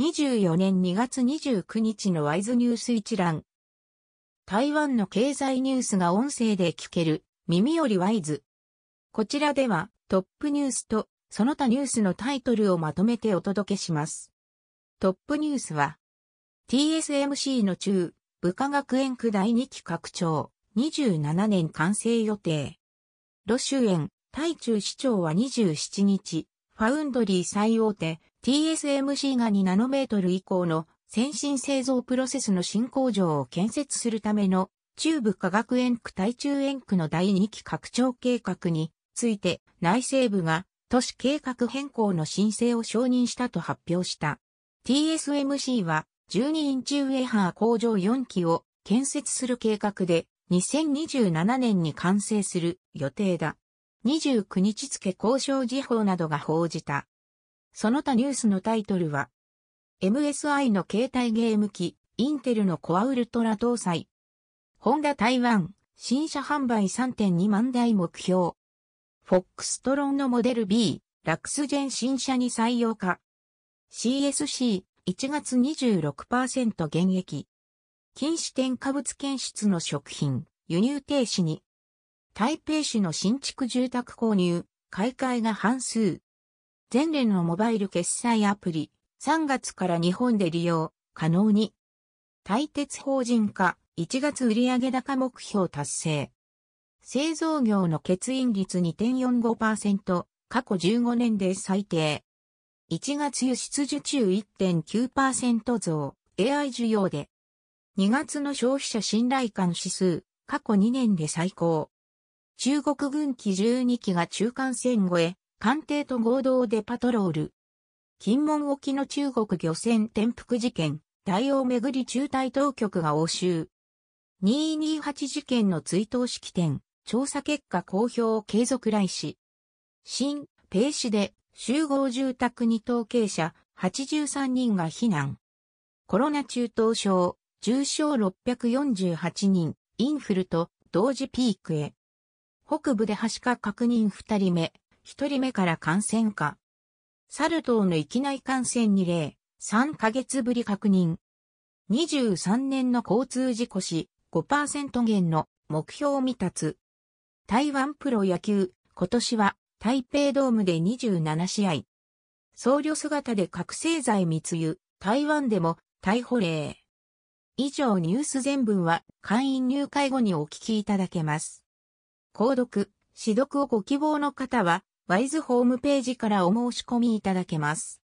2024年2月29日のワイズニュース一覧。台湾の経済ニュースが音声で聞ける耳よりワイズ。こちらではトップニュースとその他ニュースのタイトルをまとめてお届けします。トップニュースは TSMC の中部科学園区第2期拡張27年完成予定。ロシュ園台中市長は27日、ファウンドリー最大手 TSMC が2ナノメートル以降の先進製造プロセスの新工場を建設するための中部科学園区対中園区の第2期拡張計画について内政部が都市計画変更の申請を承認したと発表した。TSMC は12インチウェハー工場4期を建設する計画で2027年に完成する予定だ。29日付交渉時報などが報じた。その他ニュースのタイトルは、MSI の携帯ゲーム機、インテルのコアウルトラ搭載。ホンダ台湾、新車販売3.2万台目標。フォックストロンのモデル B、ラクスジェン新車に採用化。CSC、1月26%減益。禁止添加物検出の食品、輸入停止に。台北市の新築住宅購入、買い替えが半数。全連のモバイル決済アプリ、3月から日本で利用、可能に。対鉄法人化、1月売上高目標達成。製造業の欠員率2.45%、過去15年で最低。1月輸出受注1.9%増、AI 需要で。2月の消費者信頼感指数、過去2年で最高。中国軍機12機が中間線越え、艦艇と合同でパトロール。金門沖の中国漁船転覆事件、大王巡り中隊当局が押収。228事件の追悼式典、調査結果公表を継続来市。新、ペイ市で集合住宅に統計者83人が避難。コロナ中等症、重症648人、インフルと同時ピークへ。北部ではしか確認2人目、1人目から感染か。サル痘の域内感染2例、3ヶ月ぶり確認。23年の交通事故死5%減の目標未達。台湾プロ野球、今年は台北ドームで27試合。僧侶姿で覚醒剤密輸、台湾でも逮捕令。以上ニュース全文は会員入会後にお聞きいただけます。購読、指読をご希望の方はワイズホームページからお申し込みいただけます。